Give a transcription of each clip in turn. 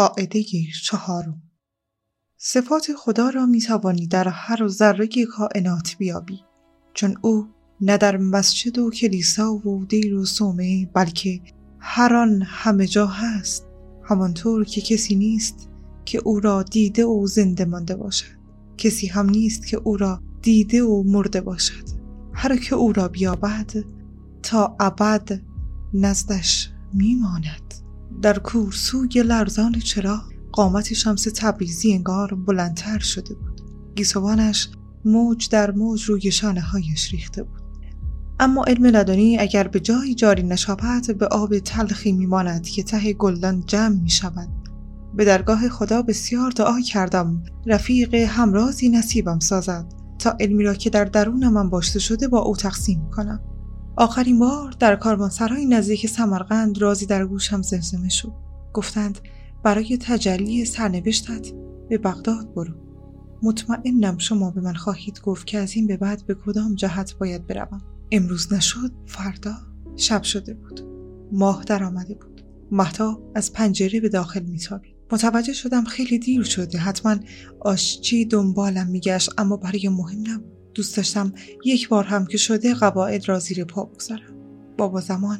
قاعده چهارم. صفات خدا را می توانی در هر ذره کائنات بیابی چون او نه در مسجد و کلیسا و دیر و سومه بلکه هر آن همه جا هست همانطور که کسی نیست که او را دیده و زنده مانده باشد. کسی هم نیست که او را دیده و مرده باشد. هر که او را بیابد تا ابد نزدش میماند. در کورسوی لرزان چرا قامت شمس تبریزی انگار بلندتر شده بود. گیسوانش موج در موج روی شانه هایش ریخته بود. اما علم لدنی اگر به جایی جاری نشابد به آب تلخی میماند که ته گلدان جمع می شود به درگاه خدا بسیار دعا کردم. رفیق همرازی نصیبم سازد. تا علمی را که در درون من باشته شده با او تقسیم کنم. آخرین بار در کاروانسرای نزدیک سمرقند رازی در گوشم زمزمه شد. گفتند برای تجلی سرنوشتت به بغداد برو. مطمئنم شما به من خواهید گفت که از این به بعد به کدام جهت باید بروم. امروز نشد فردا شب شده بود. ماه در آمده بود. مهتا از پنجره به داخل میتابید. متوجه شدم خیلی دیر شده. حتما آشچی دنبالم میگشت اما برای مهم نبود. دوست داشتم یک بار هم که شده قواعد را زیر پا بگذارم. بابا زمان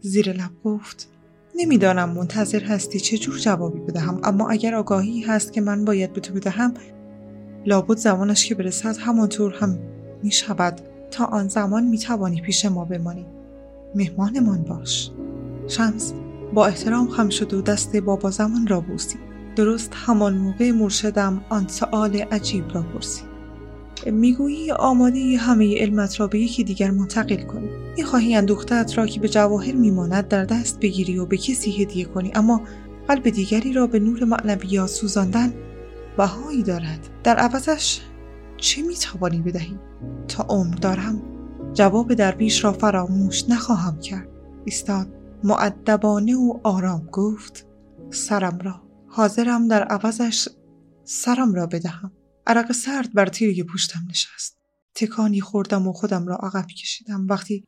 زیر لب گفت نمی‌دانم منتظر هستی چه جور جوابی بدهم اما اگر آگاهی هست که من باید به تو بدهم لابد زمانش که برسد همانطور هم می شود تا آن زمان می توانی پیش ما بمانی. مهمانمان باش. شمس با احترام خم شد و دست بابا زمان را بوسی. درست همان موقع مرشدم آن سؤال عجیب را پرسید. می‌گویی آماده همه علمت را به یکی دیگر منتقل کنی؟ می‌خواهی اندوختت را که به جواهر میماند در دست بگیری و به کسی هدیه کنی اما قلب دیگری را به نور معنویات سوزاندن بهایی دارد. در عوضش چه می‌توانی بدهی؟ تا عمر دارم. جواب درویش را فراموش نخواهم کرد. ایستاد معدبانه و آرام گفت سرم را حاضرم در عوضش سرم را بدهم. عرق سرد بر تیره پوشتم نشست. تکانی خوردم و خودم را عقب کشیدم. وقتی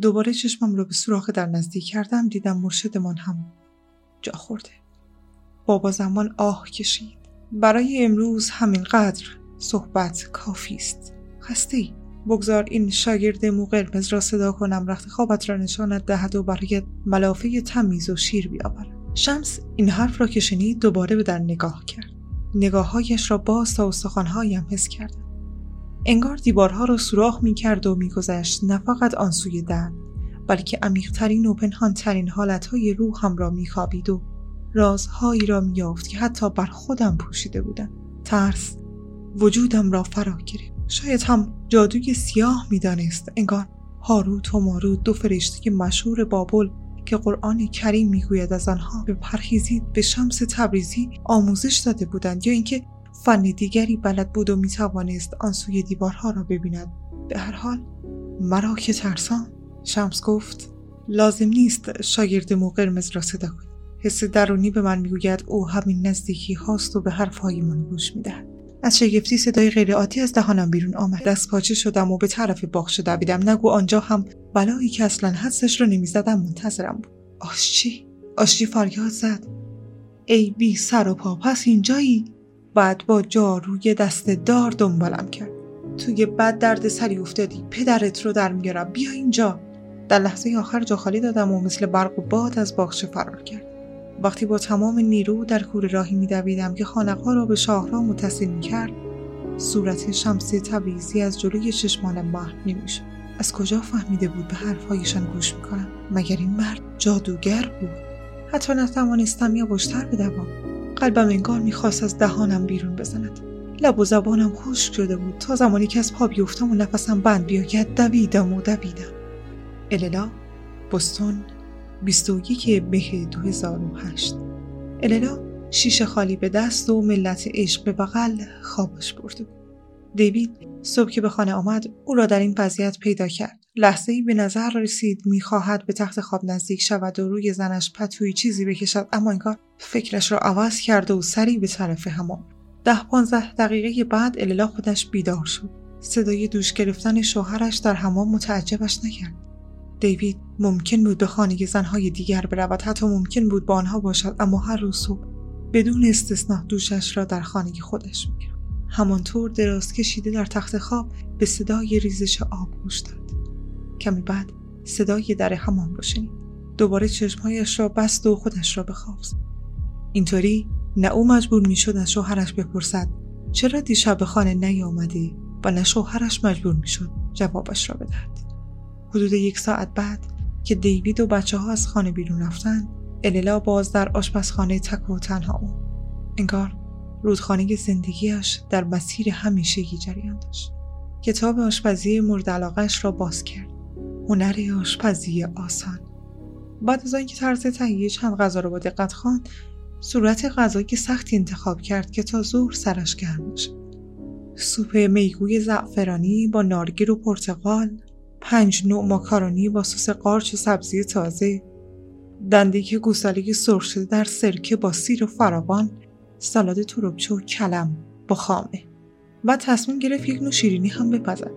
دوباره چشمم را به سوراخ در نزدیک کردم دیدم مرشدمان هم جا خورده. بابا زمان آه کشید. برای امروز همین قدر صحبت کافی است. خسته ای بگذار این شاگرد مو قرمز را صدا کنم. رخت خوابت را نشانت دهد و برای ملافه تمیز و شیر بیاورد شمس این حرف را که شنید دوباره به در نگاه کرد. نگاههایش را باز تا استخوانهایم حس کردم انگار دیوارها را سوراخ می کرد و میگذشت نه فقط آن سوی در بلکه عمیقترین و پنهانترین حالتهای روحم را میخوابید و رازهایی را میافت که حتی بر خودم پوشیده بودم ترس وجودم را فرا گرفت. شاید هم جادوی سیاه می‌دانست. انگار هاروت و ماروت دو فرشته مشهور بابل که قرآن کریم می‌گوید از آنها به پرهیزید به شمس تبریزی آموزش داده بودند یا اینکه فن دیگری بلد بود و می‌توانست آن سوی دیوارها را ببیند. به هر حال مرا که ترسان شمس گفت لازم نیست شاگرد مو قرمز را صدا کنی. حس درونی به من می‌گوید او همین نزدیکی هاست و به حرفهایمان گوش می‌دهد. از شگفتی صدای غیرعادی از دهانم بیرون آمد. دست پاچه شدم و به طرف باغچه دویدم. نگو آنجا هم بلایی که اصلا حدسش رو نمی‌زدم منتظرم بود. آشچی آشچی فریاد زد. ای بی سر و پا پس اینجایی؟ بعد با جاروی دست دار دنبالم کرد. توی بد درد سری افتادی. پدرت رو در میارم بیا اینجا. در لحظه آخر جا خالی دادم و مثل برق و باد از باغچه فرار کرد. وقتی با تمام نیرو در کور راهی میدویدم که خانقها را به شاهراه متصل می‌کرد صورت شمسی تبریزی از جلوی چشمانم محو نمی‌شد. از کجا فهمیده بود به حرفهایشان گوش می‌کنم؟ مگر این مرد جادوگر بود؟ حتی نتوانستم یواشتر بدوم. قلبم انگار می‌خواست از دهانم بیرون بزند. لب و زبانم خشک شده بود تا زمانی که از پا بیفتم و نفسم بند بیاید دویدم و دویدم. اللا بستون 21 به 2008 اللا شیشه خالی به دست و ملت عشق به بغل خوابش برده بود دیوید صبح که به خانه آمد او را در این وضعیت پیدا کرد. لحظه ای به نظر رسید می‌خواهد به تخت خواب نزدیک شود و روی زنش پتوی چیزی بکشد اما انگار فکرش را عوض کرد و سری به طرف همان. ده پانزده دقیقه بعد اللا خودش بیدار شد. صدای دوش گرفتن شوهرش در همان متعجبش نکرد. دیوید ممکن بود به خانه زنهای دیگر برود. حتی ممکن بود با آنها باشد اما هر روز صبح بدون استثنا دوشش را در خانه خودش می‌گرفت. همانطور دراز کشیده در تخت خواب به صدای ریزش آب گوش داد. کمی بعد صدای در حمام را شنید. دوباره چشمهایش را بست و خودش را به اینطوری نه او مجبور می‌شد از شوهرش بپرسد چرا دیشب به خانه نیامده و نه شوهرش مجبور می‌شد جوابش را بدهد؟ حدود یک ساعت بعد که دیوید و بچه ها از خانه بیرون رفتن اللا باز در آشپزخانه تک و تنها او انگار رودخانه زندگیش در مسیر همیشگی جریان داشت کتاب آشپزی مورد علاقهش را باز کرد. هنر آشپزی آسان. بعد از آنکه طرز تهیه چند غذا را با دقت خواند صورت غذایی سختی انتخاب کرد که تا ظهر سرش گرم بشه. سوپ میگوی زعفرانی با نارگیر و پرتقال پنج نوع ماکارونی با سس قارچ و سبزی تازه. دندیک گوساله سرخ شده در سرکه با سیر و فراوان سالاد تروبچه و کلم با خامه. و تصمیم گرفت یک نوع هم بپزد.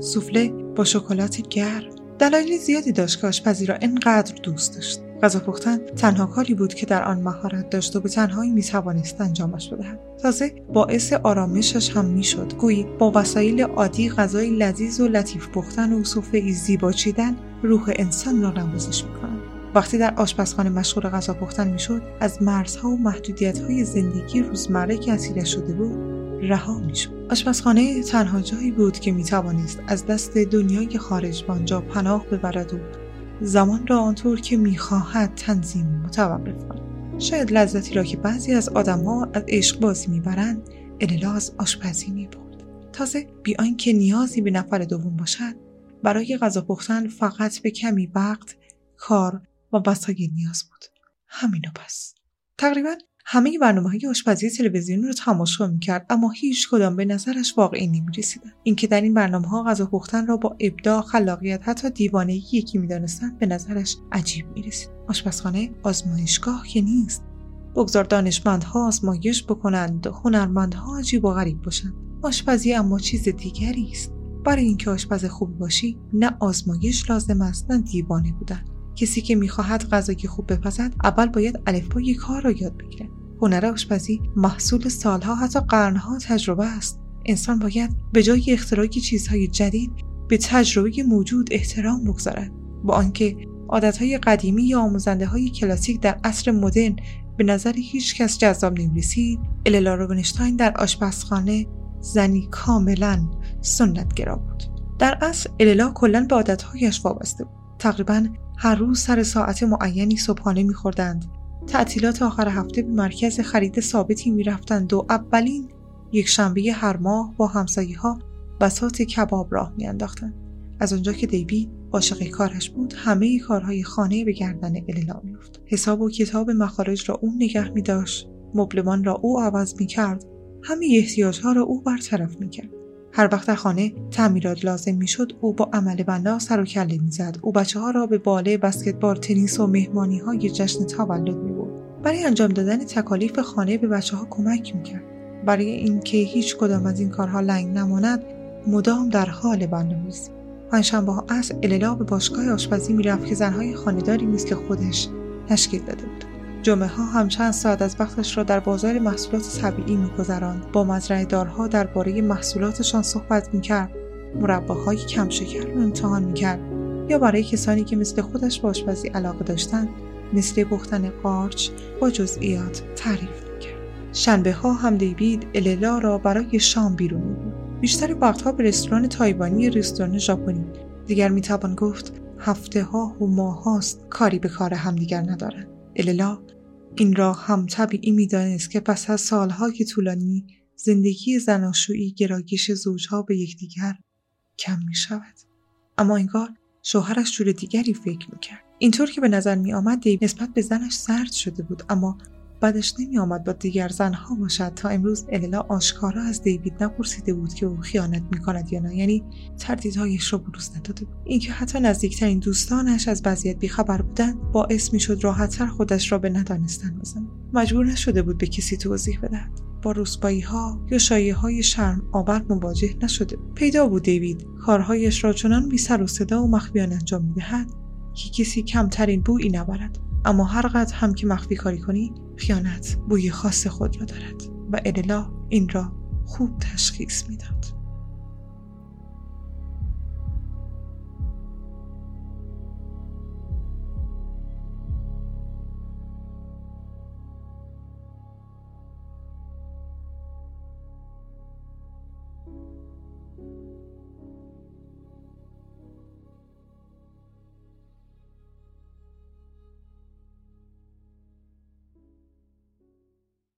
سوفله با شکلات گرم. دلایل زیادی داشت که آشپزی را انقدر دوست داشت. غذا پختن تنها کاری بود که در آن مهارت داشت و به تنهایی می‌توانست انجامش بدهد. تازه باعث آرامشش هم می‌شد. گویی با وسایل عادی غذای لذیذ و لطیف پختن و صفه زیبا چیدن روح انسان را نوازش می‌کند. وقتی در آشپزخانه مشغول غذا پختن می‌شد از مرزها و محدودیتهای زندگی روزمره که اسیرش شده بود رها می‌شد. آشپزخانه تنها جایی بود که می‌توانست از دست دنیای خارج به آنجا پناه ببرد و زمان را آنطور که می‌خواهد تنظیم متوقف کند. شاید لذتی را که بعضی از آدمها از عشق بازی می‌برند اللا از آشپزی می‌برد. تازه بی آنکه نیازی به نفر دوم باشد برای غذا پختن فقط به کمی وقت کار و وسایل نیاز بود. همینو پس. تقریبا همه برنامه های آشپزی تلویزیونی رو تماشا می‌کرد اما هیچ کدام به نظرش واقعی نمی رسیدن اینکه در این برنامه ها غذا پختن را با ابداع خلاقیت حتی دیوانگی یکی می‌دانستند به نظرش عجیب می رسید آشپزخانه آزمایشگاه که نیست. بگذار دانشمندها آزمایش بکنند هنرمندها عجیب و غریب باشند. آشپزی اما چیز دیگری است. برای اینکه آشپز خوبی باشی نه آزمایش لازم است نه دیوانه بودن. کسی که می‌خواهد غذای خوب بپزد اول باید الفبای کار را یاد بگیرد. هنر آشپزی محصول سالها حتی قرنها تجربه است. انسان باید به جای اختراع چیزهای جدید به تجربه موجود احترام بگذارد. با آنکه عادتهای قدیمی یا آموزنده های کلاسیک در عصر مدرن به نظر هیچ کس جذاب نمی‌رسید اللا روبنشتاین در آشپزخانه زنی کاملا سنتگرا بود. در اصل اللا کلا به عادتهایش وابسته بود. تقریبا هر روز سر ساعت معینی صبحانه میخوردند. تعطیلات آخر هفته به مرکز خرید ثابتی می‌رفتند و اولین یک شنبه هر ماه با همسایه ها بسات کباب راه میانداختند. از آنجا که دیوید عاشق کارش بود همه کارهای خانه به گردن اللا میافت حساب و کتاب مخارج را او نگه می داشت مبلمان را او عوض می کرد همه احتیاجها را او برطرف می کرد هر وقت در خانه تعمیرات لازم می‌شد او با عمل بنا سر و کله می‌زد. او بچه ها را به باله بسکتبال تنیس و مهمانی های جشن تولد می برد برای انجام دادن تکالیف خانه به بچه ها کمک می‌کرد. برای اینکه هیچ کدام از این کارها لنگ نماند مدام در حال برنامه‌ریزی پنجشنبه ها اصر اللا به باشگاه آشپزی می‌رفت که زنهای خانهداری مثل خودش تشکیل داده بود. جمعه ها هم چند ساعت از وقتش را در بازار محصولات طبیعی میگذراند. با مزرعه دارها درباره محصولاتشان صحبت می‌کرد. مرباهای کم شکر را امتحان می‌کرد. یا برای کسانی که مثل خودش به آشپزی علاقه داشتند مثل پختن قارچ با جزئیات تعریف می‌کرد. شنبه ها هم دیوید اللا را برای شام بیرون می‌برد. بیشتر وقتها به رستوران تایوانی رستوران ژاپنی. دیگر می‌توان گفت هفته ها و ماه هاست کاری به کار همدیگر ندارند اللا این را هم طبیعی می‌دانست که پس از سالهای طولانی زندگی زناشویی گراگیش زوجها به یکدیگر کم می شود. اما انگار شوهرش جور دیگری فکر می کرد. اینطور که به نظر می آمد دیو نسبت به زنش سرد شده بود اما بعدش نمی آمد با دیگر زنها باشد تا امروز اللا آشکارا از دیوید نپرسیده بود که او خیانت می کند یا نه یعنی تردیدهایش را بروز نداده بود. اینکه حتی نزدیکترین دوستانش از وضعیت بیخبر بودند باعث می‌شد راحتتر خودش را به ندانستن بزند. مجبور نشده بود به کسی توضیح بدهد. با رسبایی ها یا شایه های شرم آور مواجه نشده پیدا بود دیوید. کارهایش را چنان بی سر و صدا و مخفیانه انجام می‌دهد که کسی کمترین بویی نبرد. اما هر قدر هم که مخفی کاری کنی خیانت بوی خاص خود را دارد و اللا این را خوب تشخیص می‌داد.